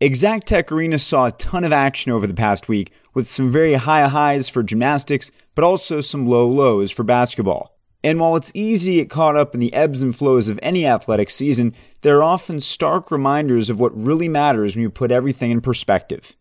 Exactech Arena saw a ton of action over the past week, with some very high highs for gymnastics, but also some low lows for basketball. And while it's easy to get caught up in the ebbs and flows of any athletic season, there are often stark reminders of what really matters when you put everything in perspective.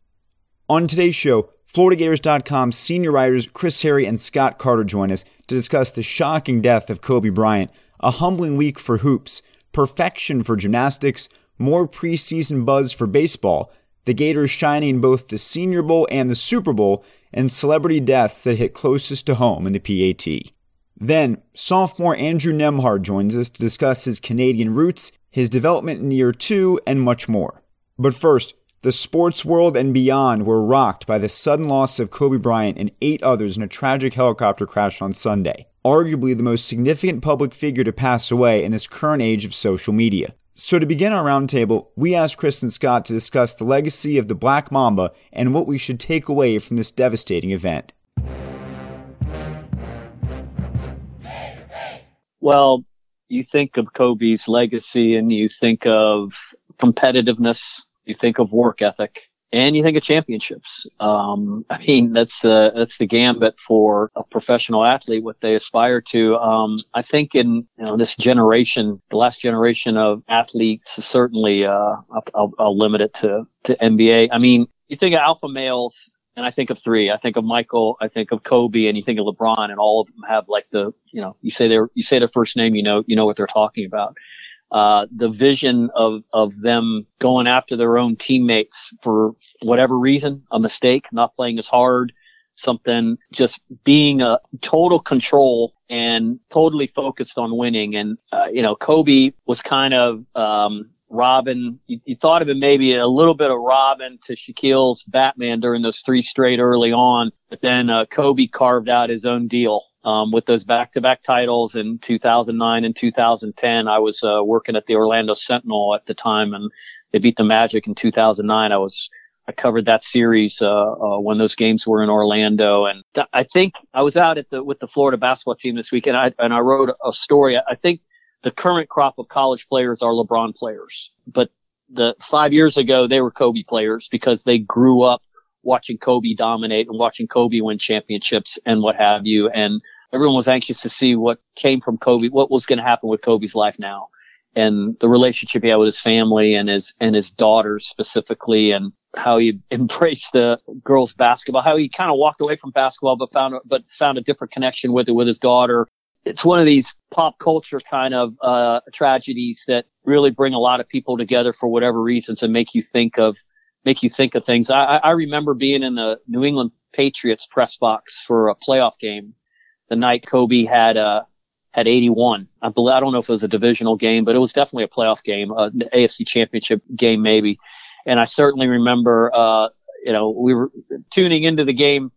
On today's show, FloridaGators.com senior writers Chris Harry and Scott Carter join us to discuss the shocking death of Kobe Bryant, a humbling week for hoops, perfection for gymnastics, more preseason buzz for baseball, the Gators shining in both the Senior Bowl and the Super Bowl, and celebrity deaths that hit closest to home in the PAT. Then, sophomore Andrew Nembhard joins us to discuss his Canadian roots, his development in year two, and much more. But first, the sports world and beyond were rocked by the sudden loss of Kobe Bryant and eight others in a tragic helicopter crash on Sunday arguably the most significant public figure to pass away in this current age of social media. So, to begin our roundtable, we asked and Scott to discuss the legacy of the Black Mamba and what we should take away from this devastating event. Well, you think of Kobe's legacy and you think of competitiveness, you think of work ethic, and you think of championships. Um, I mean, that's the that's the gambit for a professional athlete, what they aspire to. Um, I think in you know this generation, the last generation of athletes, certainly, uh, I'll, I'll limit it to to NBA. I mean, you think of alpha males, and I think of three. I think of Michael, I think of Kobe, and you think of LeBron, and all of them have like the you know you say their you say their first name, you know you know what they're talking about uh, the vision of, of them going after their own teammates for whatever reason, a mistake, not playing as hard, something, just being a total control and totally focused on winning. And, uh, you know, Kobe was kind of, um, Robin, you, you, thought of him maybe a little bit of Robin to Shaquille's Batman during those three straight early on, but then uh, Kobe carved out his own deal um, with those back-to-back titles in 2009 and 2010. I was uh, working at the Orlando Sentinel at the time, and they beat the Magic in 2009. I was I covered that series uh, uh, when those games were in Orlando, and th- I think I was out at the with the Florida basketball team this week, and I and I wrote a story. I think the current crop of college players are LeBron players, but the five years ago they were Kobe players because they grew up watching Kobe dominate and watching Kobe win championships and what have you, and everyone was anxious to see what came from Kobe, what was going to happen with Kobe's life now, and the relationship he had with his family and his and his daughters specifically, and how he embraced the girls' basketball, how he kind of walked away from basketball, but found but found a different connection with it with his daughter. It's one of these pop culture kind of uh, tragedies that really bring a lot of people together for whatever reasons and make you think of make you think of things. I, I remember being in the New England Patriots press box for a playoff game the night Kobe had uh had 81. I believe I don't know if it was a divisional game, but it was definitely a playoff game, uh, the AFC Championship game maybe. And I certainly remember, uh, you know, we were tuning into the game,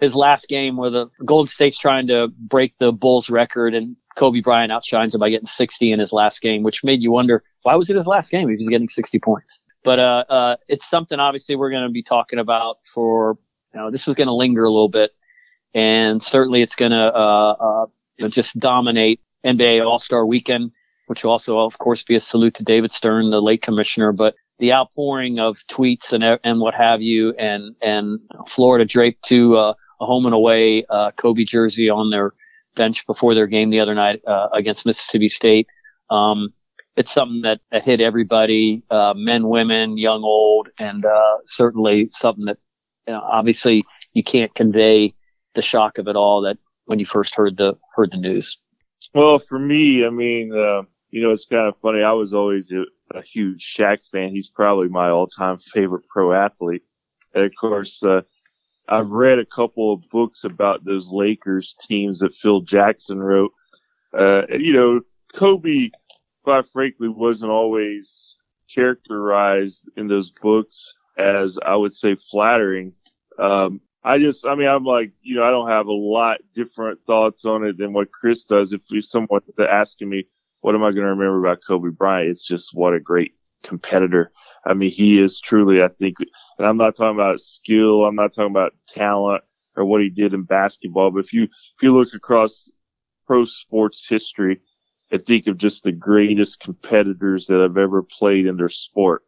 his last game where the Golden State's trying to break the Bulls record and Kobe Bryant outshines him by getting 60 in his last game, which made you wonder why was it his last game if he's getting 60 points. But uh, uh, it's something obviously we're going to be talking about for you know this is going to linger a little bit and certainly it's going to uh, uh, just dominate NBA All Star Weekend, which will also, of course, be a salute to David Stern, the late commissioner. But the outpouring of tweets and and what have you, and and Florida draped to uh, a home and away uh, Kobe jersey on their bench before their game the other night uh, against Mississippi State. Um, it's something that, that hit everybody, uh, men, women, young, old, and certainly something that you know, obviously you can't convey the shock of it all that when you first heard the heard the news? Well, for me, I mean, uh, you know, it's kind of funny. I was always a, a huge Shaq fan. He's probably my all-time favorite pro athlete. And of course, uh, I've read a couple of books about those Lakers teams that Phil Jackson wrote. Uh, and, you know, Kobe, quite frankly, wasn't always characterized in those books as I would say flattering. Um, I just, I mean, I'm like, you know, I don't have a lot different thoughts on it than what Chris does. If, if someone's asking me, what am I going to remember about Kobe Bryant? It's just what a great competitor. I mean, he is truly, I think, and I'm not talking about skill. I'm not talking about talent or what he did in basketball. But if you, if you look across pro sports history and think of just the greatest competitors that I've ever played in their sport,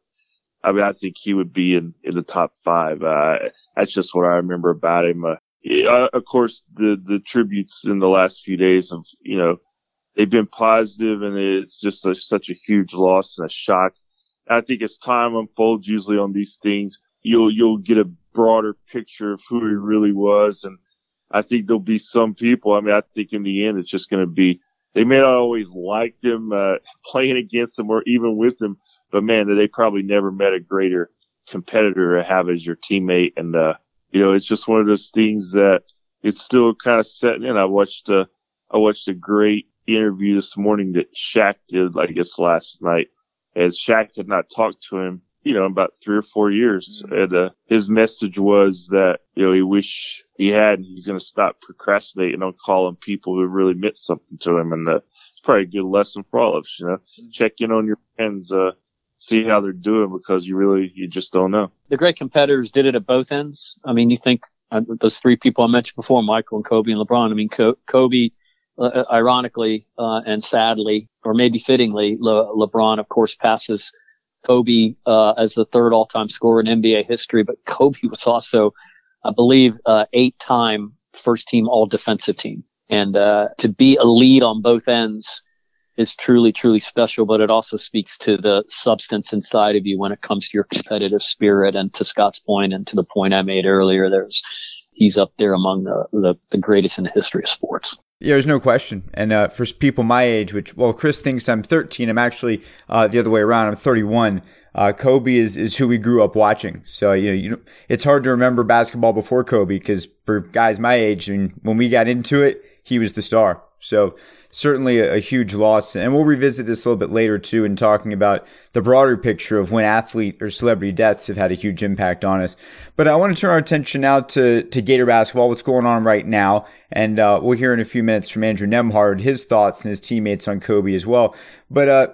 I mean, I think he would be in, in the top five. Uh, that's just what I remember about him. Uh, uh, of course, the, the tributes in the last few days of, you know, they've been positive and it's just a, such a huge loss and a shock. I think as time unfolds, usually on these things, you'll, you'll get a broader picture of who he really was. And I think there'll be some people. I mean, I think in the end, it's just going to be, they may not always like him, uh, playing against him or even with him, but man, they probably never met a greater competitor to have as your teammate. And, uh, you know, it's just one of those things that it's still kind of setting in. I watched, uh, I watched a great interview this morning that Shaq did, I guess last night, as Shaq had not talked to him, you know, about three or four years. Mm-hmm. And, uh, his message was that, you know, he wish he had, and he's going to stop procrastinating on calling people who really meant something to him. And, uh, it's probably a good lesson for all of us, you know, mm-hmm. check in on your friends, uh, see how they're doing because you really you just don't know. The great competitors did it at both ends. I mean, you think uh, those three people I mentioned before, Michael and Kobe and LeBron. I mean, Kobe, uh, uh, ironically uh, and sadly, or maybe fittingly, Le- LeBron of course passes Kobe uh, as the third all-time scorer in NBA history, but Kobe was also, I believe, uh, eight-time first-team All-Defensive Team, and to be a lead on both ends is truly, truly special, but it also speaks to the substance inside of you when it comes to your competitive spirit. And to Scott's point and to the point I made earlier, there's, he's up there among the, the, the greatest in the history of sports. Yeah, there's no question. And uh, for people my age, which, well, Chris thinks I'm 13, I'm actually uh, the other way around. I'm 31. Uh, Kobe is, is who we grew up watching. So, you know, you know, it's hard to remember basketball before Kobe because for guys my age, I mean, when we got into it, he was the star. So, certainly a, a, huge loss. And we'll revisit this a little bit later too in talking about the broader picture of when athlete or celebrity deaths have had a huge impact on us. But I want to turn our attention now to, to Gator basketball, what's going on right now. And uh, we'll hear in a few minutes from Andrew Nembhard his thoughts and his teammates on Kobe as well. But, uh,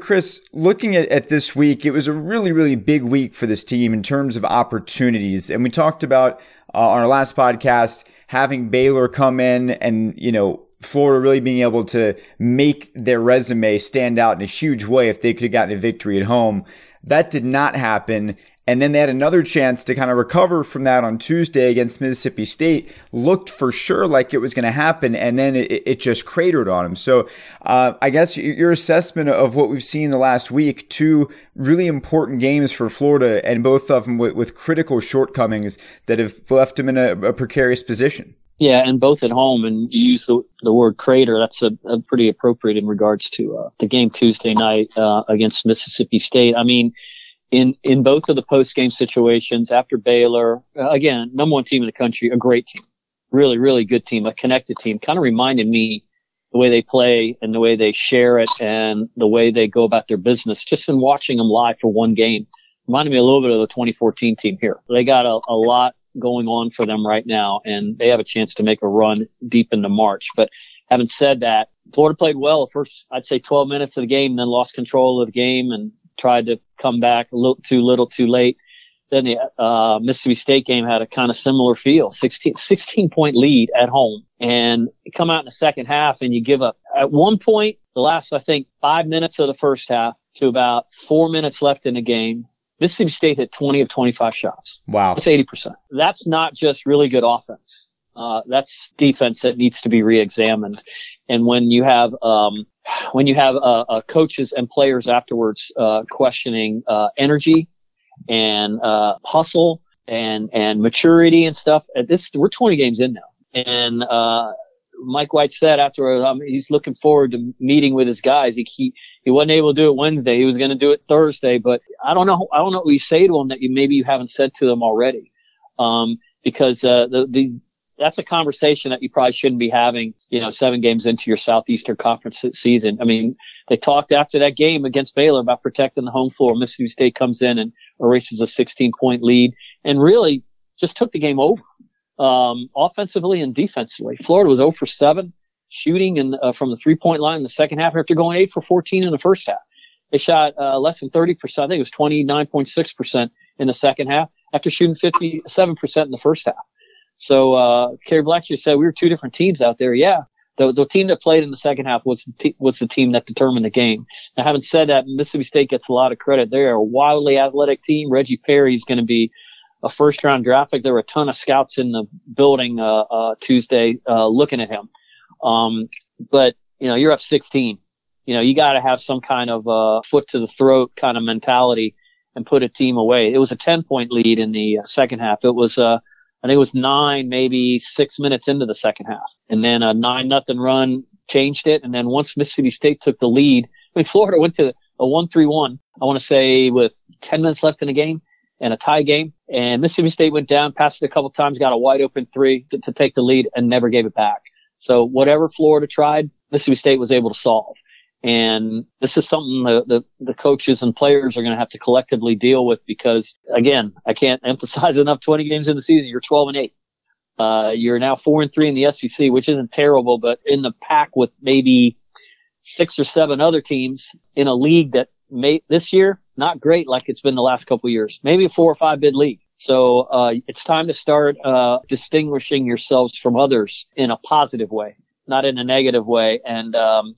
Chris, looking at, at this week, it was a really, really big week for this team in terms of opportunities. And we talked about uh, on our last podcast having Baylor come in and, you know, Florida really being able to make their resume stand out in a huge way if they could have gotten a victory at home. That did not happen. And then they had another chance to kind of recover from that on Tuesday against Mississippi State. Looked for sure like it was going to happen, and then it, it, just cratered on them. So, uh, I guess your assessment of what we've seen the last week, two really important games for Florida, and both of them with, with critical shortcomings that have left them in a, a precarious position. Yeah, and both at home, and you use the, the word crater. That's a, a pretty appropriate in regards to uh, the game Tuesday night uh, against Mississippi State. I mean, in in both of the post game situations after Baylor, uh, again, number one team in the country, a great team, really, really good team, a connected team. Kind of reminded me the way they play and the way they share it and the way they go about their business. Just in watching them live for one game, reminded me a little bit of the 2014 team here. They got a, a lot going on for them right now, and they have a chance to make a run deep into March. But having said that, Florida played well the first, I'd say 12 minutes of the game, then lost control of the game and tried to come back a little too little too late. Then the uh, Mississippi State game had a kind of similar feel, 16, 16 point lead at home and come out in the second half and you give up at one point, the last, I think, five minutes of the first half to about four minutes left in the game. Mississippi State hit 20 of 25 shots. Wow. That's 80%. That's not just really good offense. Uh, that's defense that needs to be reexamined. And when you have, um, when you have, uh, uh, coaches and players afterwards, uh, questioning, uh, energy and, uh, hustle and, and maturity and stuff, this, we're 20 games in now. And, Mike White said after um, he's looking forward to meeting with his guys. He, he he wasn't able to do it Wednesday. He was going to do it Thursday, but I don't know. I don't know what you say to him that you maybe you haven't said to them already, um, because uh, the the that's a conversation that you probably shouldn't be having, you know, seven games into your Southeastern Conference season. I mean, they talked after that game against Baylor about protecting the home floor. Mississippi State comes in and erases a 16 point lead and really just took the game over, um, offensively and defensively. Florida was 0 for 7 shooting uh, from the three point line in the second half after going 8 for 14 in the first half. They shot uh, less than 30%. I think it was 29.6% in the second half after shooting 57% in the first half. So, uh, Kerry Blackshear said we were two different teams out there. Yeah. The, the team that played in the second half was the, was the team that determined the game. Now, having said that, Mississippi State gets a lot of credit. They're a wildly athletic team. Reggie Perry is going to be a first round draft pick. There were a ton of scouts in the building, uh, uh, Tuesday, uh, looking at him. Um, but, you know, you're up 16 you know, you got to have some kind of uh, foot to the throat kind of mentality and put a team away. It was a 10 point lead in the uh, second half. It was, uh, I think it was nine, maybe six minutes into the second half. And then a nine nothing run changed it. And then once Mississippi State took the lead, I mean, Florida went to a 1-3-1, I want to say with 10 minutes left in the game and a tie game. And Mississippi State went down, passed it a couple times, got a wide open three to, to take the lead and never gave it back. So whatever Florida tried, Mississippi State was able to solve. And this is something the, the, the coaches and players are going to have to collectively deal with because again, I can't emphasize enough 20 games in the season. You're 12 and 8. Uh, you're now four and three in the SEC, which isn't terrible, but in the pack with maybe six or seven other teams in a league that may this year, not great like it's been the last couple years, maybe a four or five bid league. So, uh, it's time to start, uh, distinguishing yourselves from others in a positive way, not in a negative way. And, um,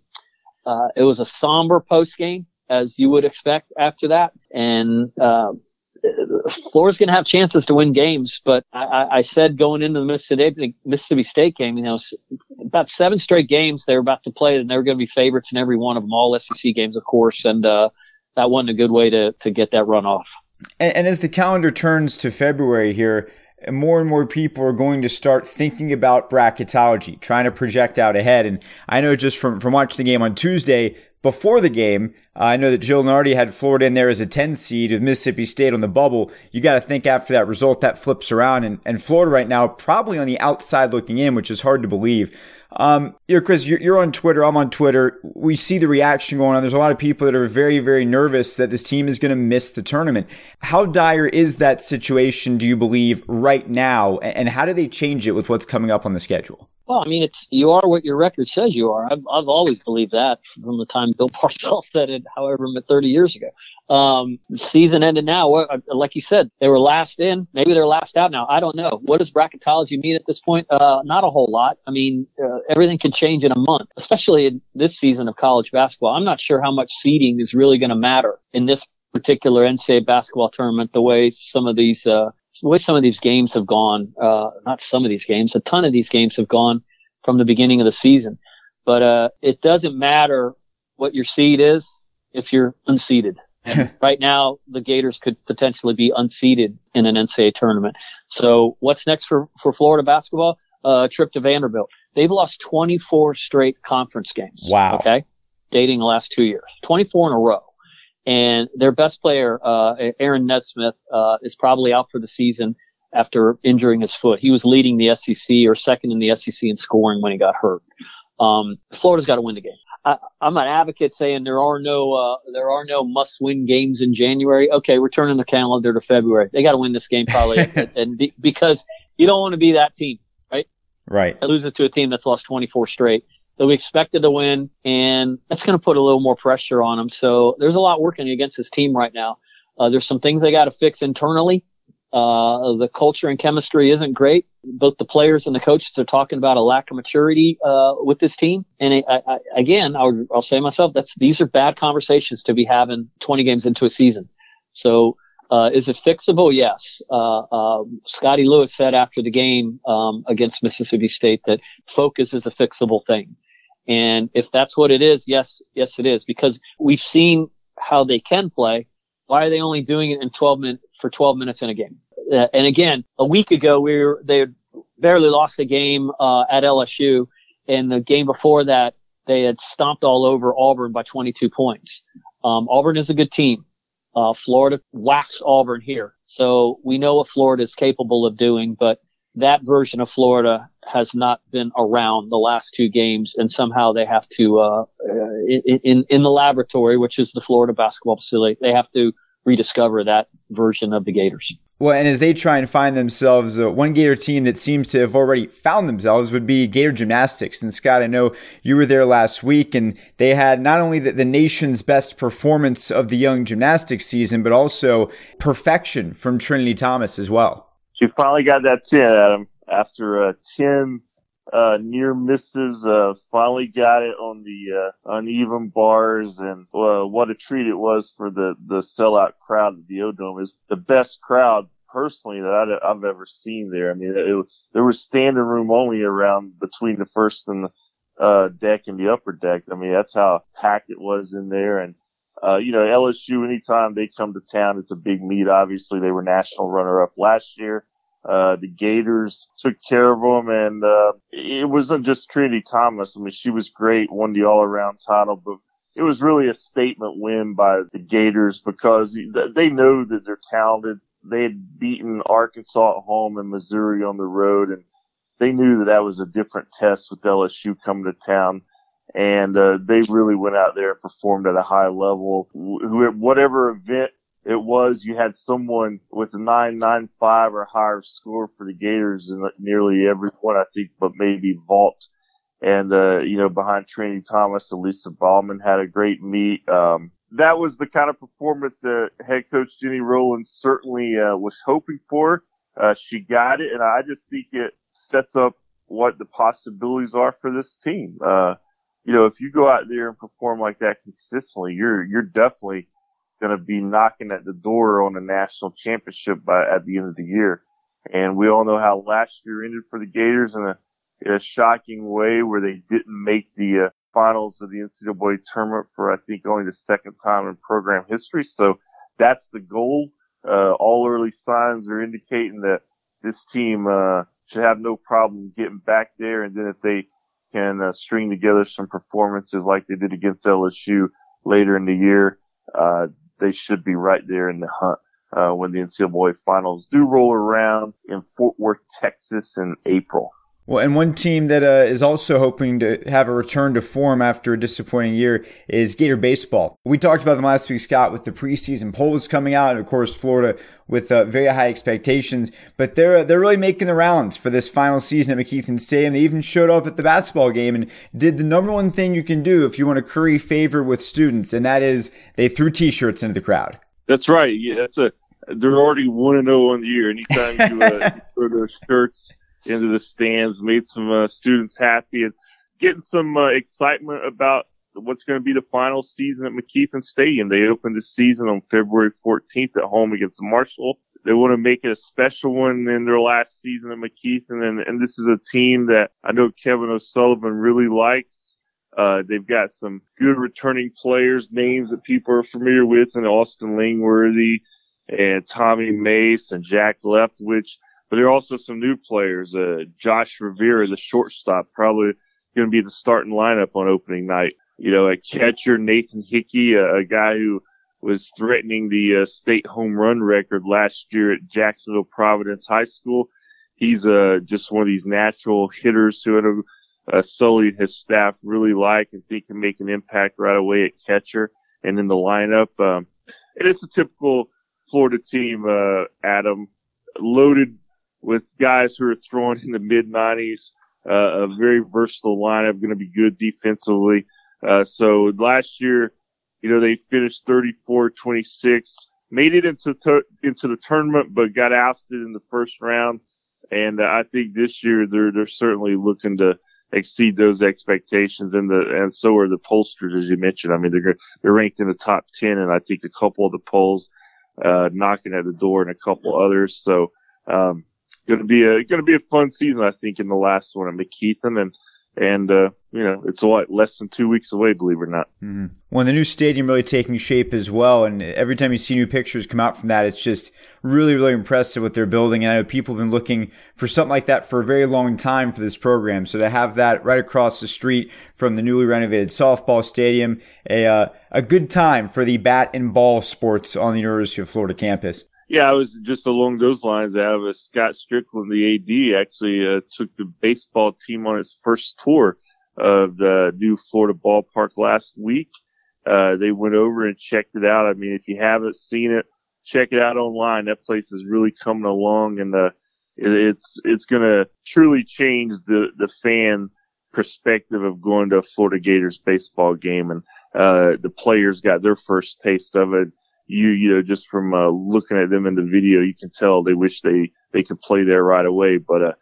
uh, it was a somber post game, as you would expect after that. And, uh, Florida's going to have chances to win games, but I, I said going into the Mississippi, Mississippi State game, you know, about seven straight games they were about to play, and they were going to be favorites in every one of them, all SEC games, of course, and uh, that wasn't a good way to to get that run off. And, and as the calendar turns to February here, more and more people are going to start thinking about bracketology, trying to project out ahead. And I know just from, from watching the game on Tuesday, before the game, uh, I know that Joe Lunardi had Florida in there as a 10 seed with Mississippi State on the bubble. You got to think after that result that flips around and, and Florida right now probably on the outside looking in, which is hard to believe. Um, you know, Chris, you're, you're on Twitter. I'm on Twitter. We see the reaction going on. There's a lot of people that are very, very nervous that this team is going to miss the tournament. How dire is that situation, do you believe, right now? And how do they change it with what's coming up on the schedule? Well, I mean, it's you are what your record says you are. I've I've always believed that from the time Bill Parcells said it, however, 30 years ago. Um, season ended now. Like you said, they were last in. Maybe they're last out now. I don't know. What does bracketology mean at this point? Uh, not a whole lot. I mean, uh, everything can change in a month, especially in this season of college basketball. I'm not sure how much seeding is really going to matter in this particular NCAA basketball tournament. The way some of these uh, the way some of these games have gone, uh, not some of these games, a ton of these games have gone from the beginning of the season. But, uh, it doesn't matter what your seed is if you're unseeded. right now, the Gators could potentially be unseeded in an NCAA tournament. So what's next for, for Florida basketball? Uh, a trip to Vanderbilt. They've lost 24 straight conference games. Wow. Okay. Dating the last two years. 24 in a row. And their best player, uh, Aaron Nesmith, uh, is probably out for the season after injuring his foot. He was leading the SEC or second in the SEC in scoring when he got hurt. Um, Florida's got to win the game. I, am an advocate saying there are no uh, there are no must win games in January. Okay, we're turning the calendar to February. They got to win this game probably, and, be, because you don't want to be that team, right? Right. Lose it to a team that's lost 24 straight that we expected to win, and that's going to put a little more pressure on them. So there's a lot working against this team right now. Uh, there's some things they got to fix internally. Uh, the culture and chemistry isn't great. Both the players and the coaches are talking about a lack of maturity uh, with this team. And I, I, again, I'll, I'll say myself, that's these are bad conversations to be having 20 games into a season. So uh, is it fixable? Yes. Uh, uh, Scottie Lewis said after the game um, against Mississippi State that focus is a fixable thing. And if that's what it is, yes, yes, it is because we've seen how they can play. Why are they only doing it in 12 minutes for 12 minutes in a game? Uh, and again, a week ago, we were, they barely lost a game, uh, at LSU. And the game before that, they had stomped all over Auburn by 22 points. Um, Auburn is a good team. Uh, Florida waxed Auburn here. So we know what Florida is capable of doing, but that version of Florida has not been around the last two games, and somehow they have to, uh, uh in in the laboratory, which is the Florida basketball facility, they have to rediscover that version of the Gators. Well, and as they try and find themselves, uh, one Gator team that seems to have already found themselves would be Gator Gymnastics. And Scott, I know you were there last week, and they had not only the, the nation's best performance of the young gymnastics season, but also perfection from Trinity Thomas as well. She finally got that 10, Adam, after uh, 10 uh, near misses. Uh, finally got it on the uh, uneven bars, and uh, what a treat it was for the the sellout crowd at the O'Dome. Is the best crowd personally that I, have ever seen there. I mean, it, there was standing room only around between the first and the uh, deck and the upper deck. I mean, that's how packed it was in there, and. Uh, you know, LSU, anytime they come to town, it's a big meet. Obviously, they were national runner up last year. Uh, the Gators took care of them, and uh, it wasn't just Trinity Thomas. I mean, she was great, won the all-around title, but it was really a statement win by the Gators because they know that they're talented. They had beaten Arkansas at home and Missouri on the road, and they knew that that was a different test with LSU coming to town. And uh, they really went out there and performed at a high level. Whatever event it was you had someone with a 995 or higher score for the Gators in nearly every one, I think, but maybe vault. And, uh, you know, behind Trinity Thomas, Alyssa Baumann had a great meet. Um, that was the kind of performance that head coach Jenny Rowland certainly, uh, was hoping for. Uh, she got it. And I just think it sets up what the possibilities are for this team. Uh, you know, if you go out there and perform like that consistently, you're, you're definitely, going to be knocking at the door on a national championship by at the end of the year. And we all know how last year ended for the Gators in a, in a shocking way where they didn't make the uh, finals of the NCAA tournament for I think only the second time in program history. So that's the goal. Uh, all early signs are indicating that this team uh, should have no problem getting back there. And then if they can uh, string together some performances like they did against LSU later in the year, uh, they should be right there in the hunt uh, when the NCAA finals do roll around in Fort Worth, Texas in April. Well, and one team that uh, is also hoping to have a return to form after a disappointing year is Gator Baseball. We talked about them last week, Scott, with the preseason polls coming out, and of course, Florida with uh, very high expectations. But they're they're really making the rounds for this final season at McKethan Stadium. They even showed up at the basketball game and did the number one thing you can do if you want to curry favor with students, and that is they threw T-shirts into the crowd. That's right. Yeah, that's a they're already one and zero oh on the year. Anytime you, uh, throw those shirts into the stands, made some uh, students happy, and getting some uh, excitement about what's going to be the final season at McKethan Stadium. They opened the season on February 14th at home against Marshall. They want to make it a special one in their last season at McKethan, and, and this is a team that I know Kevin O'Sullivan really likes. Uh, they've got some good returning players, names that people are familiar with, and Austin Langworthy and Tommy Mace and Jack Leftwich. But there are also some new players. Uh, Josh Rivera, the shortstop, probably going to be the starting lineup on opening night. You know, a catcher, Nathan Hickey, a, a guy who was threatening the uh, state home run record last year at Jacksonville Providence High School. He's uh, just one of these natural hitters who uh, Sully and his staff really like and think can make an impact right away at catcher and in the lineup. Um, and it's a typical Florida team, uh, Adam, loaded with guys who are throwing in the mid 90s. Uh, a very versatile lineup, going to be good defensively. Uh, so last year, you know, they finished 34-26, made it into into the tournament, but got ousted in the first round. And uh, I think this year they're they're certainly looking to exceed those expectations, and the and so are the pollsters, as you mentioned. I mean, they're they're ranked in the top ten, and I think a couple of the polls uh, knocking at the door, and a couple others. So um, going to be a going to be a fun season, I think, in the last one at McKethan, and and uh, you know it's a lot less than two weeks away, believe it or not. Mm-hmm. The new stadium really taking shape as well, and every time you see new pictures come out from that, it's just really really impressive what they're building. And I know people have been looking for something like that for a very long time for this program, so to have that right across the street from the newly renovated softball stadium, a uh, a good time for the bat and ball sports on the University of Florida campus. Yeah, I was just along those lines. Out of Scott Stricklin, the AD, actually uh, took the baseball team on its first tour of the new Florida ballpark last week. Uh, they went over and checked it out. I mean, if you haven't seen it, check it out online. That place is really coming along, and uh, it's it's going to truly change the the fan perspective of going to a Florida Gators baseball game, and uh, the players got their first taste of it. You you know just from uh, looking at them in the video, you can tell they wish they they could play there right away, but uh,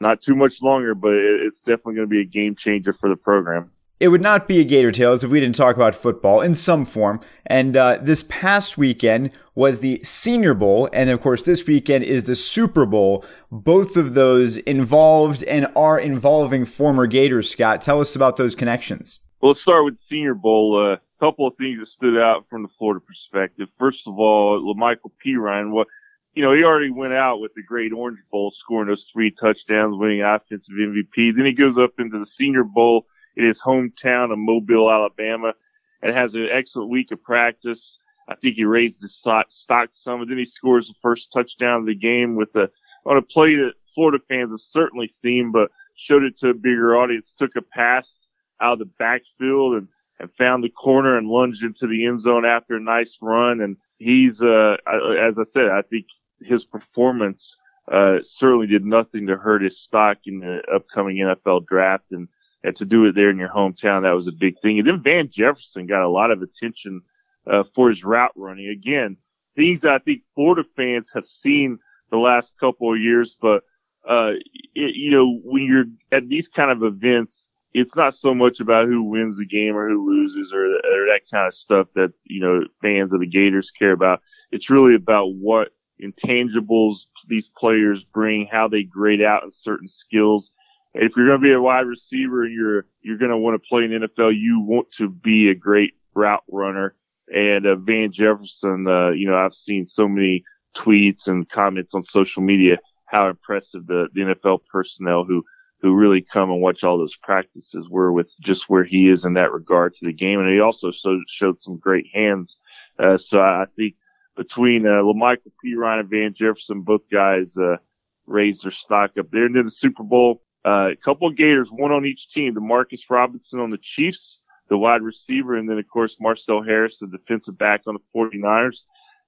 not too much longer. But it, it's definitely going to be a game changer for the program it would not be a Gator Tales if we didn't talk about football in some form. And uh, this past weekend was the Senior Bowl, and of course, this weekend is the Super Bowl. Both of those involved and are involving former Gators. Scott, tell us about those connections. Well, let's start with Senior Bowl. A uh, couple of things that stood out from the Florida perspective. First of all, La'Mical Perine. What you know, he already went out with the Great Orange Bowl, scoring those three touchdowns, winning offensive MVP. Then he goes up into the Senior Bowl in his hometown of Mobile, Alabama, and has an excellent week of practice. I think he raised his stock some, and then he scores the first touchdown of the game with a on a play that Florida fans have certainly seen, but showed it to a bigger audience. Took a pass out of the backfield and and found the corner and lunged into the end zone after a nice run. And he's, uh, as I said, I think his performance uh, certainly did nothing to hurt his stock in the upcoming NFL draft. And and to do it there in your hometown, that was a big thing. And then Van Jefferson got a lot of attention uh, for his route running. Again, things that I think Florida fans have seen the last couple of years, but uh, it, you know, when you're at these kind of events, it's not so much about who wins the game or who loses or, or that kind of stuff that, you know, fans of the Gators care about. It's really about what intangibles these players bring, how they grade out in certain skills if you're going to be a wide receiver and you're you're going to want to play in NFL, you want to be a great route runner. And uh, Van Jefferson, uh, you know, I've seen so many tweets and comments on social media how impressive the, the NFL personnel who who really come and watch all those practices were with just where he is in that regard to the game. And he also showed, showed some great hands. Uh, so I think between uh, La'Mical Perine and Van Jefferson, both guys uh, raised their stock up there. And then the Super Bowl, uh, a couple of Gators, one on each team. Demarcus Robinson on the Chiefs, the wide receiver, and then of course Marcell Harris, the defensive back on the 49ers.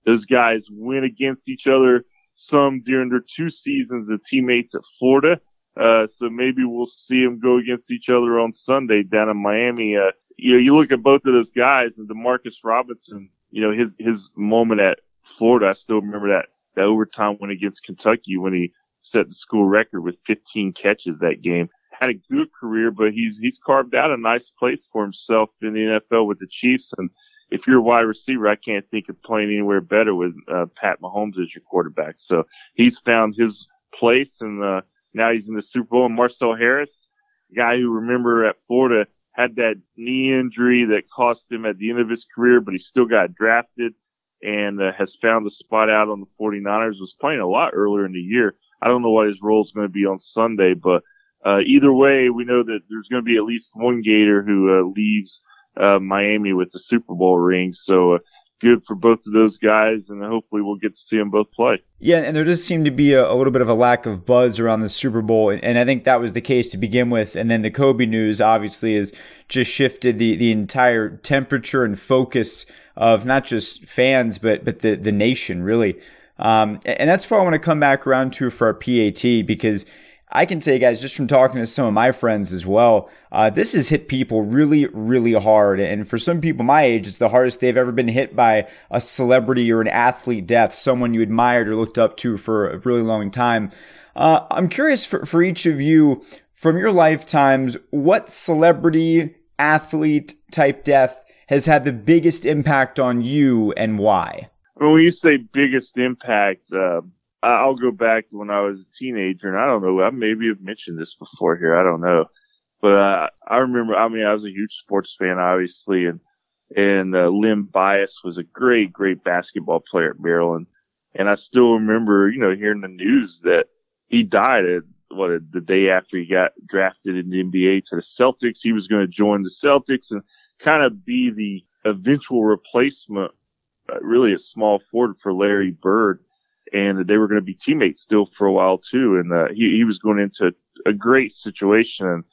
Those guys went against each other some during their two seasons as teammates at Florida. Uh, so maybe we'll see them go against each other on Sunday down in Miami. Uh, you know, you look at both of those guys and Demarcus Robinson, you know, his, his moment at Florida, I still remember that, that overtime win against Kentucky when he set the school record with 15 catches that game. Had a good career, but he's he's carved out a nice place for himself in the NFL with the Chiefs. And if you're a wide receiver, I can't think of playing anywhere better with uh, Pat Mahomes as your quarterback. So he's found his place, and uh, now he's in the Super Bowl. And Marcell Harris, guy who remember at Florida had that knee injury that cost him at the end of his career, but he still got drafted and uh, has found a spot out on the 49ers. Was playing a lot earlier in the year I don't know what his role is going to be on Sunday, but uh, either way, we know that there's going to be at least one Gator who uh, leaves uh, Miami with the Super Bowl ring. So uh, good for both of those guys, and hopefully we'll get to see them both play. Yeah, and there does seem to be a, a little bit of a lack of buzz around the Super Bowl, and, and, I think that was the case to begin with. And then the Kobe news obviously has just shifted the, the entire temperature and focus of not just fans, but but the the nation really. Um, and that's what I want to come back around to for our PAT because I can say, guys, just from talking to some of my friends as well, uh, this has hit people really, really hard. And for some people my age, it's the hardest they've ever been hit by a celebrity or an athlete death, someone you admired or looked up to for a really long time. Uh, I'm curious for, for each of you, from your lifetimes, what celebrity, athlete type death has had the biggest impact on you and why? when you say biggest impact, uh, I'll go back to when I was a teenager, and I don't know, I maybe have mentioned this before here, I don't know, but uh, I remember. I mean, I was a huge sports fan, obviously, and and uh, Len Bias was a great, great basketball player at Maryland, and I still remember, you know, hearing the news that he died at what the day after he got drafted in the NBA to the Celtics. He was going to join the Celtics and kind of be the eventual replacement uh, really a small forward for Larry Bird. And they were going to be teammates still for a while too. And uh, he he was going into a great situation, and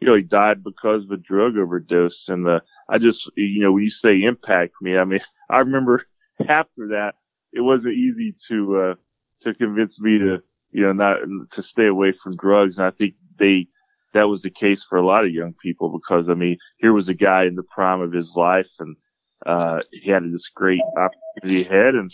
you know he died because of a drug overdose. And uh, I just you know when you say impact me, I mean I remember after that it wasn't easy to uh, to convince me to you know not to stay away from drugs. And I think they that was the case for a lot of young people because I mean here was a guy in the prime of his life and uh, he had this great opportunity ahead and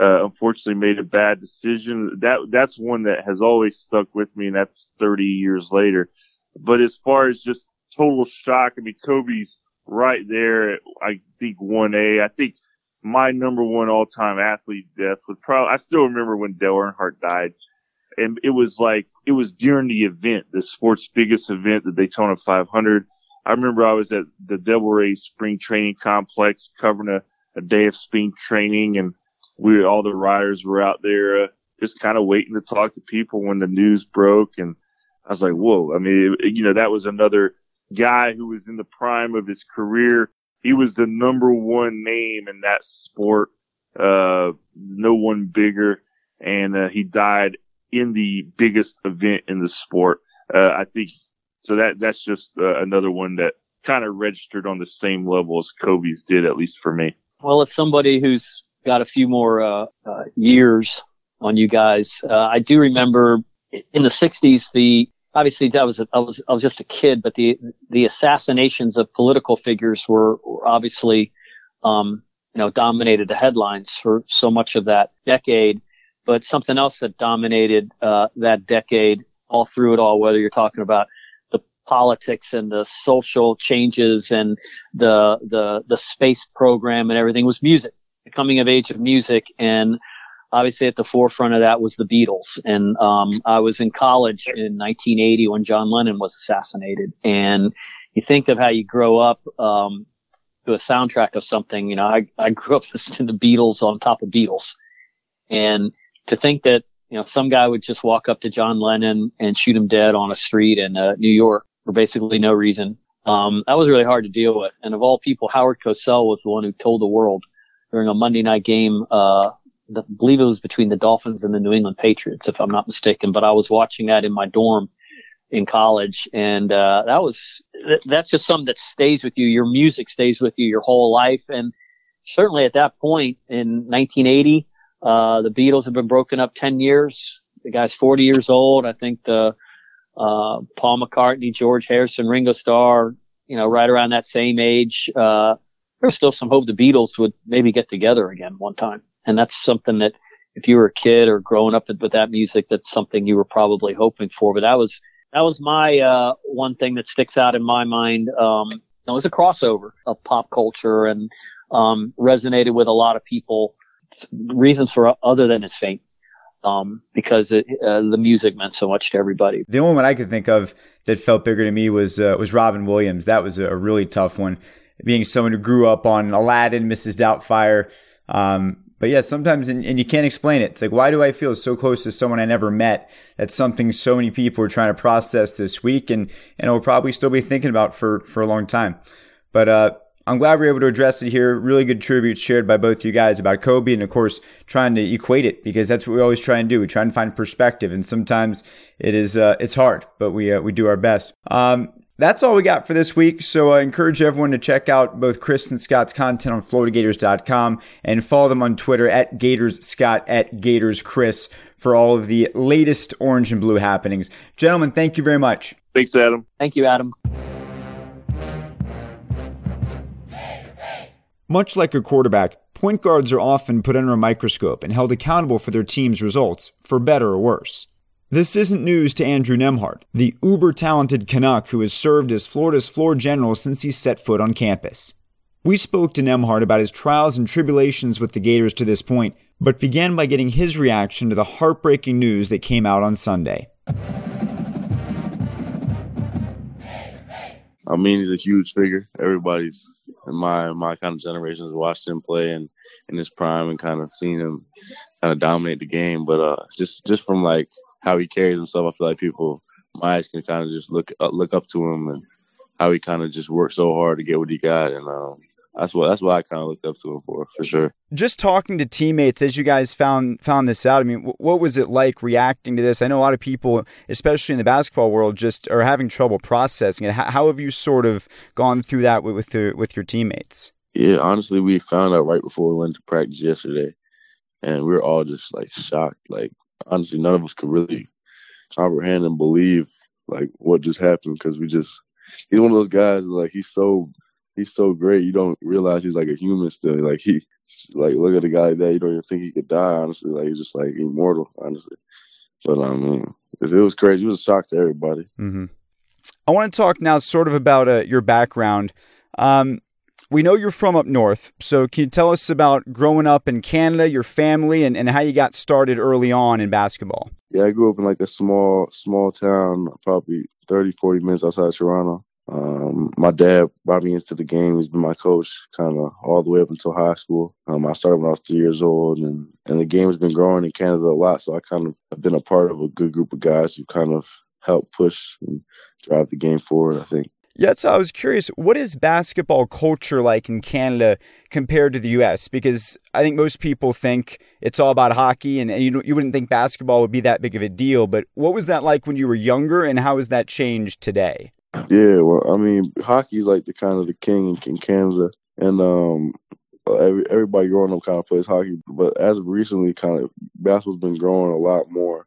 uh, unfortunately made a bad decision. That that's one that has always stuck with me, and that's 30 years later. But as far as just total shock, I mean, Kobe's right there. I think 1A. I think my number one all-time athlete death would probably. I still remember when Dale Earnhardt died, and it was like it was during the event, the sport's biggest event, the Daytona 500. I remember I was at the Devil Rays spring training complex covering a, a day of spring training and we all the riders were out there uh, just kind of waiting to talk to people when the news broke, and I was like, whoa! I mean, it, you know, that was another guy who was in the prime of his career. He was the number one name in that sport. Uh, no one bigger, and uh, he died in the biggest event in the sport. Uh, I think so. That that's just uh, another one that kind of registered on the same level as Kobe's did, at least for me. Well, as somebody who's got a few more uh, uh, years on you guys. Uh, I do remember in the '60s the obviously I was I was I was just a kid, but the the assassinations of political figures were, were obviously um, you know dominated the headlines for so much of that decade. But something else that dominated uh, that decade all through it all, whether you're talking about the politics and the social changes and the the the space program and everything was music the coming of age of music and obviously at the forefront of that was the Beatles. And um, I was in college in 1980 when John Lennon was assassinated. And you think of how you grow up um, to a soundtrack of something. You know, I, I grew up listening to Beatles on top of Beatles, and to think that you know some guy would just walk up to John Lennon and shoot him dead on a street in uh, New York for basically no reason. Um, that was really hard to deal with. And of all people, Howard Cosell was the one who told the world during a Monday night game. Uh, I believe it was between the Dolphins and the New England Patriots, if I'm not mistaken. But I was watching that in my dorm in college, and uh, that was that's just something that stays with you. Your music stays with you your whole life, and certainly at that point in 1980, uh, the Beatles have been broken up 10 years. The guy's 40 years old. I think the uh, Paul McCartney, George Harrison, Ringo Starr, you know, right around that same age. Uh, there's still some hope the Beatles would maybe get together again one time. And that's something that if you were a kid or growing up with that music, that's something you were probably hoping for. But that was, that was my, uh, one thing that sticks out in my mind. Um, it was a crossover of pop culture and, um, resonated with a lot of people. Reasons for other than his fame. Um, because it, uh, the music meant so much to everybody. The only one I could think of that felt bigger to me was uh, was Robin Williams. That was a really tough one being someone who grew up on Aladdin, Mrs. Doubtfire. Um, but yeah, sometimes, and, and, you can't explain it. It's like, why do I feel so close to someone I never met? That's something so many people are trying to process this week and, and will probably still be thinking about for, for a long time. But, uh, I'm glad we are able to address it here. Really good tributes shared by both you guys about Kobe and of course trying to equate it because that's what we always try and do. We try and find perspective and sometimes it is, uh, it's hard, but we, uh, we do our best. Um, that's all we got for this week. So I encourage everyone to check out both Chris and Scott's content on FloridaGators.com and follow them on Twitter at GatorsScott at GatorsChris for all of the latest orange and blue happenings. Gentlemen, thank you very much. Thanks, Adam. Thank you, Adam. Much like a quarterback, point guards are often put under a microscope and held accountable for their team's results, for better or worse. This isn't news to Andrew Nembhard, the uber talented Canuck who has served as Florida's floor general since he set foot on campus. We spoke to Nembhard about his trials and tribulations with the Gators to this point, but began by getting his reaction to the heartbreaking news that came out on Sunday. I mean, he's a huge figure. Everybody's in my my kind of generation has watched him play and in his prime and kind of seen him kind of dominate the game. But uh, just just from like how he carries himself. I feel like people my age can kind of just look uh, look up to him and how he kind of just worked so hard to get what he got. And um, that's what that's what I kind of looked up to him for, for sure. Just talking to teammates as you guys found found this out. I mean, what was it like reacting to this? I know a lot of people, especially in the basketball world, just are having trouble processing it. How, how have you sort of gone through that with with, the, with your teammates? Yeah, honestly, we found out right before we went to practice yesterday, and we were all just like shocked. Like honestly, none of us could really comprehend and believe like what just happened because we just he's one of those guys like he's so he's so great you don't realize he's like a human still like he like look at a guy like that you don't even think he could die honestly like he's just like immortal honestly. But I mean it was crazy it was a shock to everybody. Mm-hmm. I want to talk now sort of about uh, your background. Um, we know you're from up north, so can you tell us about growing up in Canada, your family, and, and how you got started early on in basketball? Yeah, I grew up in like a small, small town, probably 30, 40 minutes outside of Toronto. Um, my dad brought me into the game. He's been my coach kind of all the way up until high school. Um, I started when I was three years old, and, and the game has been growing in Canada a lot. So I kind of have been a part of a good group of guys who kind of help push and drive the game forward, I think. Yeah, so I was curious, what is basketball culture like in Canada compared to the U.S.? Because I think most people think it's all about hockey, and, and you you wouldn't think basketball would be that big of a deal. But what was that like when you were younger, and how has that changed today? Yeah, well, I mean, hockey is like the kind of the king in, in Canada, and um, every, everybody growing up kind of plays hockey. But as recently, kind of basketball's been growing a lot more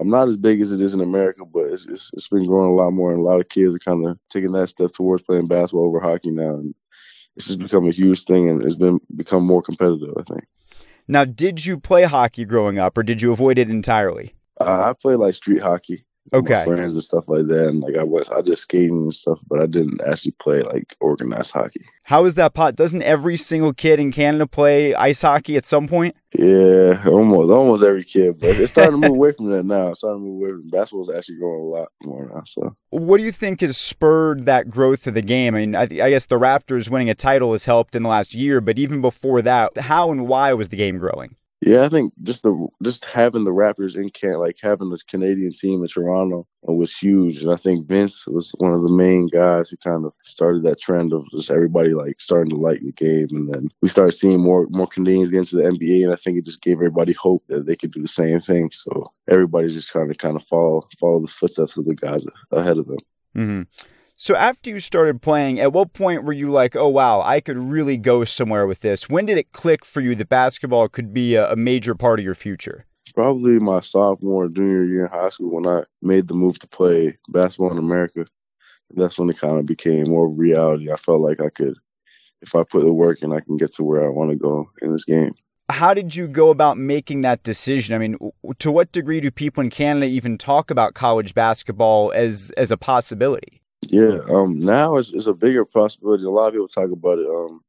I'm not as big as it is in America, but it's, it's, it's been growing a lot more, and a lot of kids are kind of taking that step towards playing basketball over hockey now, and it's just become a huge thing, and it's been become more competitive. I think. Now, did you play hockey growing up, or did you avoid it entirely? Uh, I played like street hockey okay. friends and stuff like that. And like I was, I just skating and stuff, but I didn't actually play like organized hockey. How is that pot? Doesn't every single kid in Canada play ice hockey at some point? Yeah, almost, almost every kid. But it's starting to move away from that now. It's starting to move away from basketball's actually growing a lot more now. So, what do you think has spurred that growth of the game? I mean, I, I guess the Raptors winning a title has helped in the last year, but even before that, how and why was the game growing? Yeah, I think just the just having the Raptors in can like having the Canadian team in Toronto was huge, and I think Vince was one of the main guys who kind of started that trend of just everybody like starting to like the game, and then we started seeing more more Canadians get into the NBA, and I think it just gave everybody hope that they could do the same thing. So everybody's just trying to kind of follow follow the footsteps of the guys ahead of them. Mm-hmm. So after you started playing, at what point were you like, "Oh wow, I could really go somewhere with this"? When did it click for you that basketball could be a, a major part of your future? Probably my sophomore, junior year in high school when I made the move to play basketball in America. That's when it kind of became more reality. I felt like I could, if I put the work in, I can get to where I want to go in this game how did you go about making that decision? I mean, to what degree do people in Canada even talk about college basketball as as a possibility? Yeah, um, now it's, it's a bigger possibility. A lot of people talk about it. Um,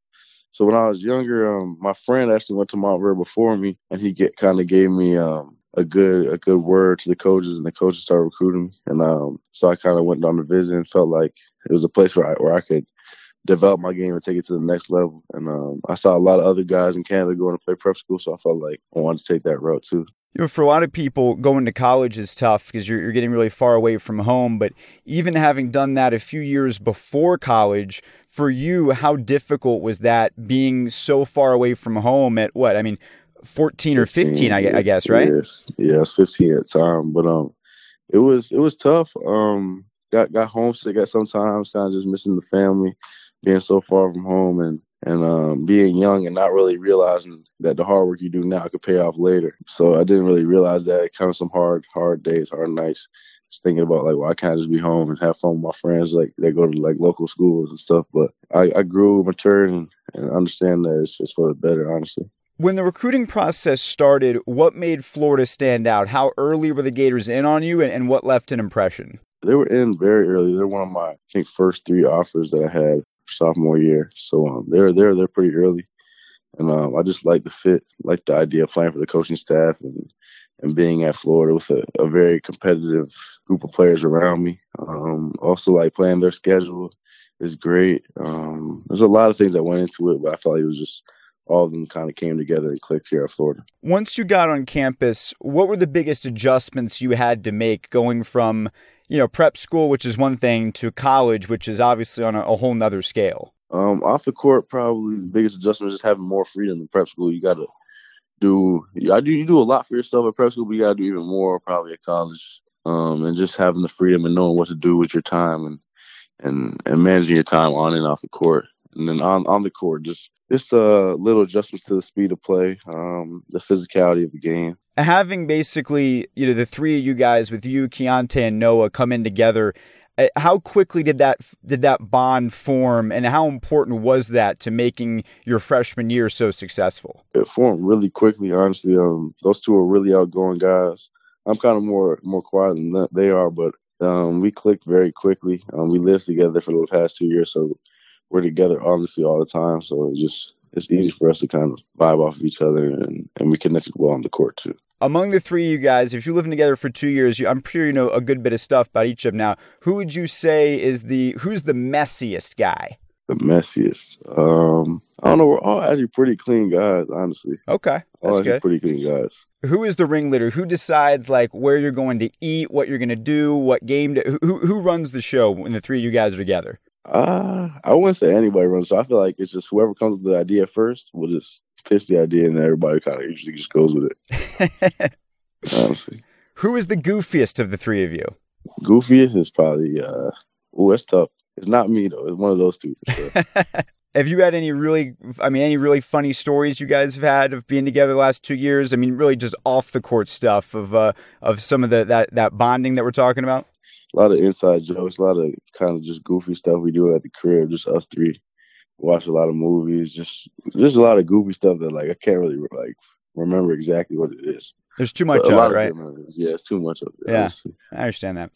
so when I was younger, um, my friend actually went to Montverde before me, and he get kind of gave me um a good a good word to the coaches, and the coaches started recruiting me, and um, so I kind of went down to visit and felt like it was a place where I where I could develop my game and take it to the next level. And um, I saw a lot of other guys in Canada going to play prep school, so I felt like I wanted to take that route too. You know, for a lot of people, going to college is tough because you're, you're getting really far away from home. But even having done that a few years before college, for you, how difficult was that being so far away from home at what? I mean, 14 or 15, I, I guess, right? Yes. Was 15 at the time. But um, it was it was tough. Um, got got homesick at sometimes, kind of just missing the family, being so far from home, and and um, being young and not really realizing that the hard work you do now could pay off later. So I didn't really realize that. Kind of some hard, hard days, hard nights. Just thinking about like, well, I can't just be home and have fun with my friends. Like they go to like local schools and stuff. But I, I grew, matured, and, and understand that it's just for the better, honestly. When the recruiting process started, what made Florida stand out? How early were the Gators in on you, and, and what left an impression? They were in very early. They're one of my, I think, first three offers that I had sophomore year. So um, they're they're they're pretty early, and um, I just like the fit, like the idea of playing for the coaching staff and and being at Florida with a, a very competitive group of players around me. Um, also, like playing their schedule is great. Um, there's a lot of things that went into it, but I felt like it was just all of them kind of came together and clicked here at Florida. Once you got on campus, what were the biggest adjustments you had to make going from you know, prep school, which is one thing, to college, which is obviously on a, a whole nother scale. Um, off the court, probably the biggest adjustment is just having more freedom in prep school. You got to do, I do, you do a lot for yourself at prep school, but you got to do even more probably at college. Um, and just having the freedom and knowing what to do with your time and and and managing your time on and off the court. And then on on the court, just just uh, little adjustments to the speed of play, um, the physicality of the game. Having basically, you know, the three of you guys with you, Keyonte, and Noah come in together. Uh, how quickly did that did that bond form, and how important was that to making your freshman year so successful? It formed really quickly. Honestly, um, those two are really outgoing guys. I'm kind of more more quiet than they are, but um, we clicked very quickly. Um, we lived together for the past two years, so we're together obviously all the time. So it's just it's easy for us to kind of vibe off of each other, and, and we connected well on the court too. Among the three of you guys, if you're living together for two years, you, I'm sure you know a good bit of stuff about each of them. Now, who would you say is the who's the messiest guy? The messiest. Um, I don't know. We're all actually pretty clean guys, honestly. Okay, that's all good. Pretty clean guys. Who is the ringleader? Who decides like where you're going to eat, what you're going to do, what game? To, who who runs the show when the three of you guys are together? Uh, I wouldn't say anybody runs. So I feel like it's just whoever comes with the idea first will just pitch the idea, and then everybody kind of usually just goes with it. honestly. Who is the goofiest of the three of you? Goofiest is probably uh, oh, it's tough. It's not me though. It's one of those two for sure. have you had any really, I mean, any really funny stories you guys have had of being together the last two years? I mean, really just off the court stuff of uh, of some of the that that bonding that we're talking about. A lot of inside jokes, a lot of kind of just goofy stuff we do at the crib, just us three. Watch a lot of movies, just just a lot of goofy stuff that like I can't really like remember exactly what it is. There's too much of it, right? Yeah, it's too much of it. Yeah, honestly. I understand that.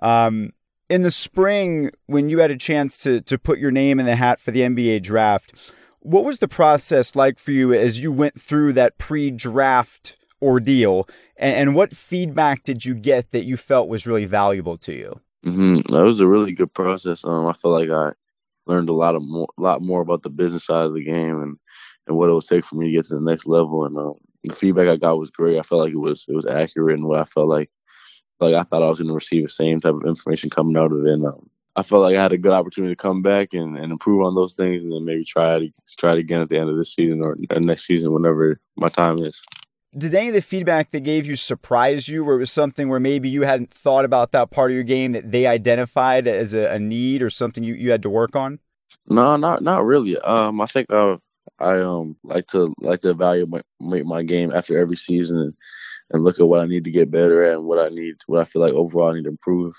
Um, in the spring, when you had a chance to to put your name in the hat for the NBA draft, what was the process like for you as you went through that pre-draft ordeal, and, and what feedback did you get that you felt was really valuable to you? Mm-hmm. That was a really good process. Um, I feel like I learned a lot of more, lot more about the business side of the game and and what it would take for me to get to the next level. And um, the feedback I got was great. I felt like it was it was accurate and what I felt like like I thought I was going to receive the same type of information coming out of it. And um, I felt like I had a good opportunity to come back and, and improve on those things, and then maybe try it try it again at the end of this season or, or next season, whenever my time is. Did any of the feedback they gave you surprise you, or it was something where maybe you hadn't thought about that part of your game that they identified as a, a need or something you, you had to work on? No, not not really. Um, I think uh, I um like to like to evaluate my, my game after every season and, and look at what I need to get better at and what I need what I feel like overall I need to improve.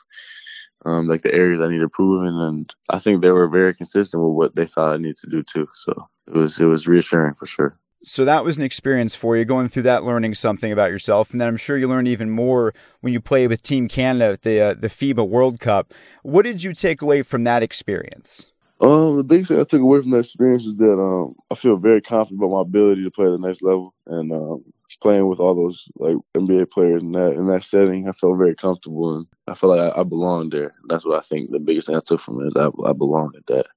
Um, like the areas I need to improve in, and I think they were very consistent with what they thought I needed to do too. So it was it was reassuring for sure. So that was an experience for you going through that, learning something about yourself, and then I'm sure you learned even more when you played with Team Canada at the uh, the FIBA World Cup. What did you take away from that experience? Um, the biggest thing I took away from that experience is that um, I feel very confident about my ability to play at the next level, and um, playing with all those like NBA players in that in that setting, I felt very comfortable, and I felt like I, I belonged there. That's what I think the biggest thing I took from it is I, I belong at that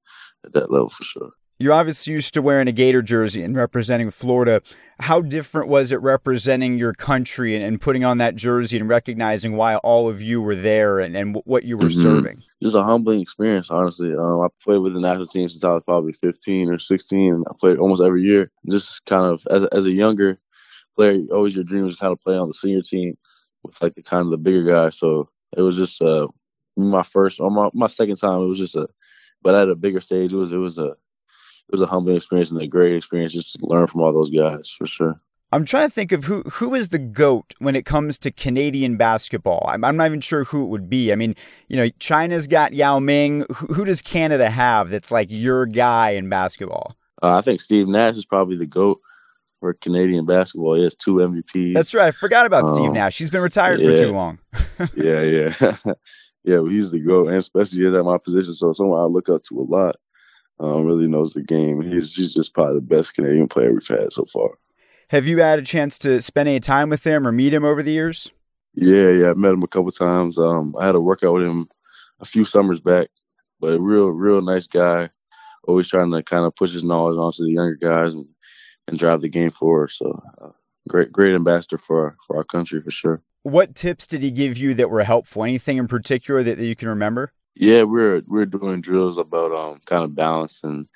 at that level for sure. You're obviously used to wearing a Gator jersey and representing Florida. How different was it representing your country and, and putting on that jersey and recognizing why all of you were there and, and what you were mm-hmm. serving? Just a humbling experience, honestly. Um, I played with the national team since I was probably 15 or 16. I played almost every year. Just kind of as, as a younger player, always your dream was kind of play on the senior team with like the kind of the bigger guys. So it was just uh, my first or my, my second time. It was just a, but at a bigger stage, it was it was a was a humbling experience and a great experience just to learn from all those guys for sure. I'm trying to think of who who is the goat when it comes to Canadian basketball. I'm, I'm not even sure who it would be. I mean, you know, China's got Yao Ming. Who, who does Canada have that's like your guy in basketball? Uh, I think Steve Nash is probably the goat for Canadian basketball. He has two MVPs. That's right. I forgot about um, Steve Nash. He's been retired yeah, for too long. yeah, yeah, yeah. Well, he's the goat, and especially at my position. So someone I look up to a lot um, really knows the game. He's he's just probably the best Canadian player we've had so far. Have you had a chance to spend any time with him or meet him over the years? Yeah, yeah, I met him a couple times. Um, I had a workout with him a few summers back, but a real, real nice guy. Always trying to kind of push his knowledge onto the younger guys and, and drive the game forward. So, uh, great, great ambassador for for our country for sure. What tips did he give you that were helpful? Anything in particular that, that you can remember? Yeah, we're we're doing drills about um kind of balance and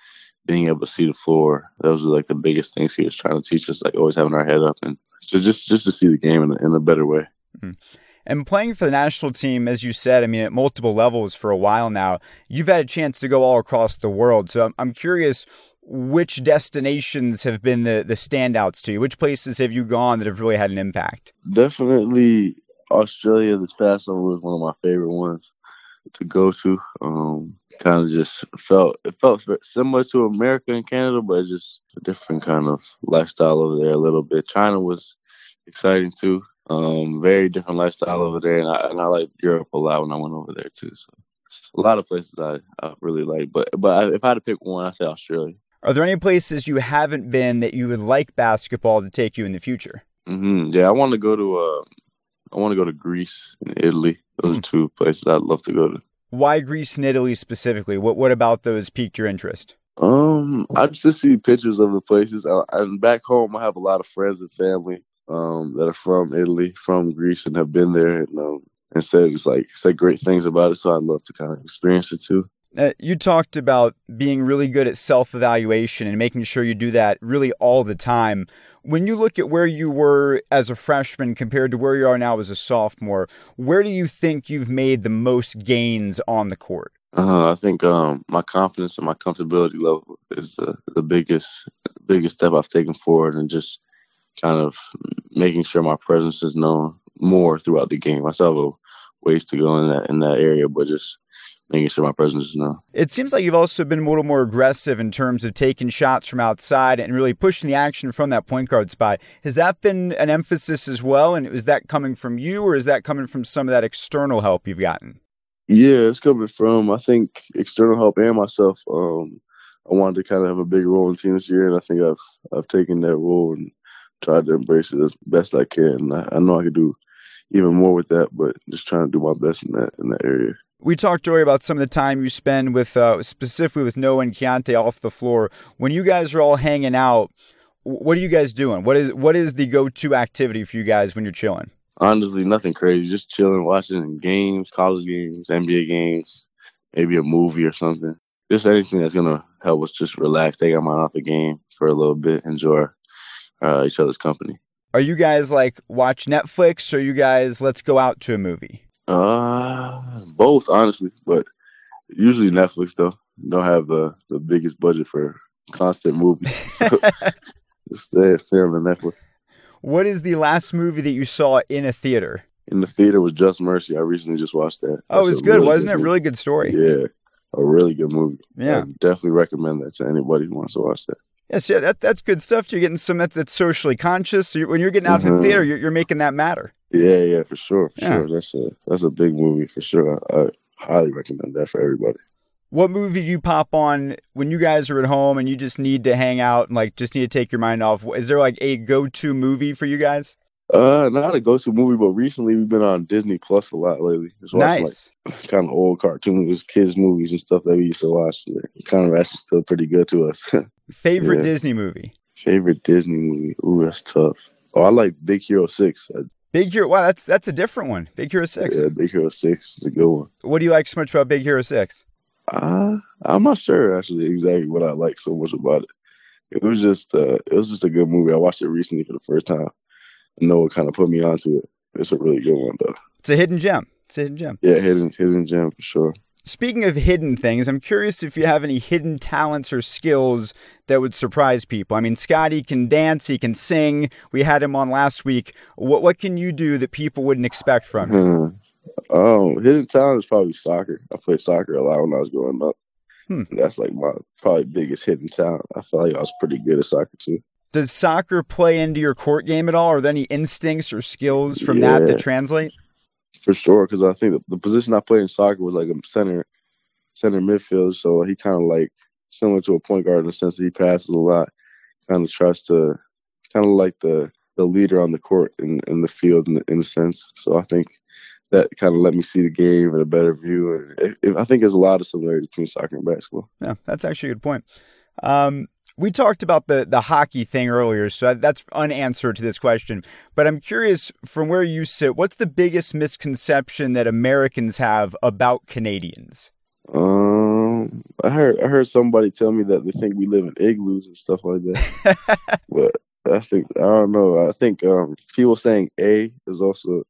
being able to see the floor. Those are like the biggest things he was trying to teach us, like always having our head up and so just just to see the game in a, in a better way. Mm-hmm. And playing for the national team, as you said, I mean, at multiple levels for a while now, you've had a chance to go all across the world. So I'm, I'm curious, which destinations have been the, the standouts to you? Which places have you gone that have really had an impact? Definitely Australia this past summer was one of my favorite ones to go to. Um, kind of just felt it felt similar to America and Canada, but it's just a different kind of lifestyle over there a little bit. China was exciting too. Um, very different lifestyle over there, and I and I liked Europe a lot when I went over there too. So a lot of places I, I really like, but but if I had to pick one, I say Australia. Are there any places you haven't been that you would like basketball to take you in the future? Mm-hmm. Yeah, I want to go to uh, I want to go to Greece and Italy. Those are two places I'd love to go to. Why Greece and Italy specifically? What what about those piqued your interest? Um, I just see pictures of the places. I, and back home, I have a lot of friends and family um, that are from Italy, from Greece, and have been there and, um, and said it's like said great things about it. So I'd love to kind of experience it too. Uh, you talked about being really good at self evaluation and making sure you do that really all the time. When you look at where you were as a freshman compared to where you are now as a sophomore, where do you think you've made the most gains on the court? Uh, I think um, my confidence and my comfortability level is the, the biggest biggest step I've taken forward, and just kind of making sure my presence is known more throughout the game. I still have ways to go in that in that area, but just making sure my presence is known. It seems like you've also been a little more aggressive in terms of taking shots from outside and really pushing the action from that point guard spot. Has that been an emphasis as well? And is that coming from you, or is that coming from some of that external help you've gotten? Yeah, it's coming from I think external help and myself. Um, I wanted to kind of have a big role in the team this year, and I think I've I've taken that role and tried to embrace it as best I can. I, I know I could do even more with that, but just trying to do my best in that in that area. We talked earlier about some of the time you spend with, uh, specifically with Noah and Keyonte off the floor. When you guys are all hanging out, what are you guys doing? What is what is the go-to activity for you guys when you're chilling? Honestly, nothing crazy. Just chilling, watching games, college games, NBA games, maybe a movie or something. Just anything that's gonna help us just relax, take our mind off the game for a little bit, enjoy uh, each other's company. Are you guys like watch Netflix, or you guys let's go out to a movie? Uh, both honestly, but usually Netflix though. Don't have the the biggest budget for constant movies. So stay, stay on the Netflix. What is the last movie that you saw in a theater? In the theater was Just Mercy. I recently just watched that. Oh, it was good, really wasn't good it? Movie. Really good story. Yeah, a really good movie. Yeah, definitely recommend that to anybody who wants to watch that. Yes, yeah, that, that's good stuff. You're getting some that's, that's socially conscious. So when you're getting out mm-hmm. to the theater, you're, you're making that matter. Yeah, yeah, for sure, for yeah. sure. That's a that's a big movie for sure. I, I highly recommend that for everybody. What movie do you pop on when you guys are at home and you just need to hang out and like just need to take your mind off? Is there like a go-to movie for you guys? Uh, not a go-to movie, but recently we've been on Disney Plus a lot lately. Just nice. Like, kind of old cartoons, kids movies and stuff that we used to watch. It kind of actually still pretty good to us. Favorite yeah. Disney movie? Favorite Disney movie? Ooh, that's tough. Oh, I like Big Hero Six. Big Hero. Wow, that's that's a different one. Big Hero Six. Yeah, Big Hero Six is a good one. What do you like so much about Big Hero Six? Uh, I'm not sure actually exactly what I like so much about it. It was just uh, it was just a good movie. I watched it recently for the first time. Noah kind of put me onto it. It's a really good one though. It's a hidden gem. It's a hidden gem. Yeah, hidden hidden gem for sure. Speaking of hidden things, I'm curious if you have any hidden talents or skills that would surprise people. I mean, Scottie can dance, he can sing. We had him on last week. What what can you do that people wouldn't expect from you? Hmm. Um, hidden talent is probably soccer. I played soccer a lot when I was growing up. Hmm. That's like my probably biggest hidden talent. I feel like I was pretty good at soccer too. Does soccer play into your court game at all? Are there any instincts or skills from yeah. that that translate? for sure. Because I think the, the, position I played in soccer was like a center, center midfield. So he kind of like similar to a point guard in the sense that he passes a lot, kind of tries to, kind of like the the leader on the court in, in the field in, in a sense. So I think that kind of let me see the game in a better view. And it, it, I think there's a lot of similarity between soccer and basketball. Yeah, that's actually a good point. Um, We talked about the, the hockey thing earlier, so that's unanswered to this question. But I'm curious from where you sit, what's the biggest misconception that Americans have about Canadians? Um, I heard I heard somebody tell me that they think we live in igloos and stuff like that. but I think I don't know. I think um, people saying "a" is also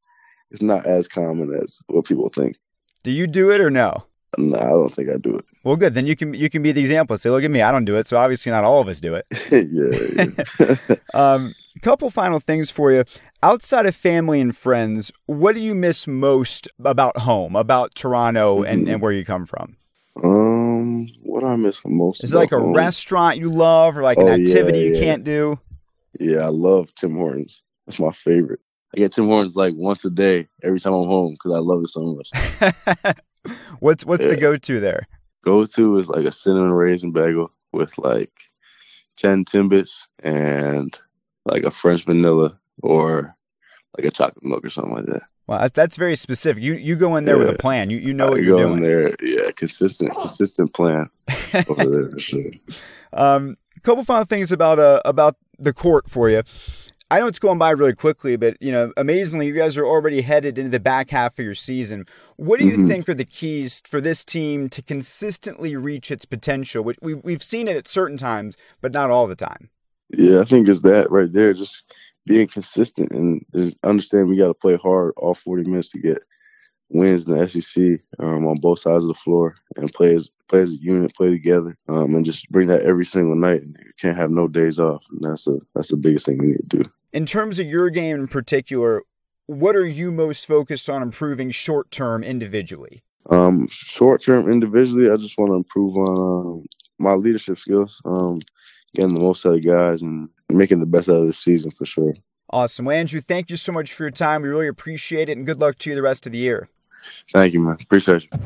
it's not as common as what people think. Do you do it or no? No, I don't think I do it. Well, good. Then you can you can be the example. Say, look at me, I don't do it. So obviously, not all of us do it. yeah. yeah. um, couple final things for you. Outside of family and friends, what do you miss most about home, about Toronto, mm-hmm. and, and where you come from? Um, what do I miss most? Is it like a home? restaurant you love, or like an oh, activity yeah, yeah. you can't do? Yeah, I love Tim Hortons. That's my favorite. I get Tim Hortons like once a day every time I'm home because I love it so much. what's what's yeah. the go to there? Go to is like a cinnamon raisin bagel with like ten timbits and like a French vanilla or like a chocolate milk or something like that. Wow, that's very specific. You you go in there yeah. with a plan. You you know what I you're go doing. In there, yeah, consistent consistent plan over there for sure. Um, a couple final things about uh about the court for you. I know it's going by really quickly, but you know, amazingly, you guys are already headed into the back half of your season. What do you mm-hmm. think are the keys for this team to consistently reach its potential? Which we, we've seen it at certain times, but not all the time. Yeah, I think it's that right there. Just being consistent and understand we got to play hard all 40 minutes to get wins in the SEC um, on both sides of the floor and play as play as a unit, play together, um, and just bring that every single night. You can't have no days off, and that's a that's the biggest thing we need to do. In terms of your game in particular, what are you most focused on improving short term individually? Um, short term individually, I just want to improve on um, my leadership skills. Um, getting the most out of guys and making the best out of the season for sure. Awesome. Well, Andrew, thank you so much for your time. We really appreciate it, and good luck to you the rest of the year. Thank you, man. Appreciate you.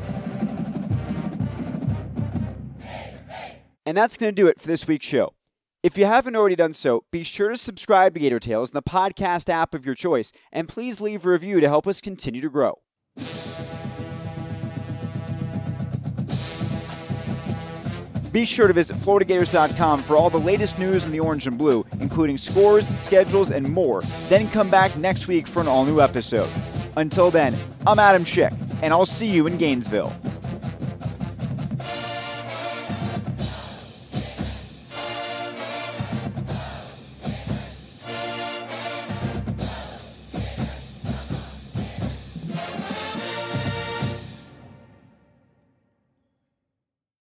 And that's going to do it for this week's show. If you haven't already done so, be sure to subscribe to Gator Tales in the podcast app of your choice, and please leave a review to help us continue to grow. Be sure to visit FloridaGators.com for all the latest news in the orange and blue, including scores, schedules, and more. Then come back next week for an all new episode. Until then, I'm Adam Schick, and I'll see you in Gainesville.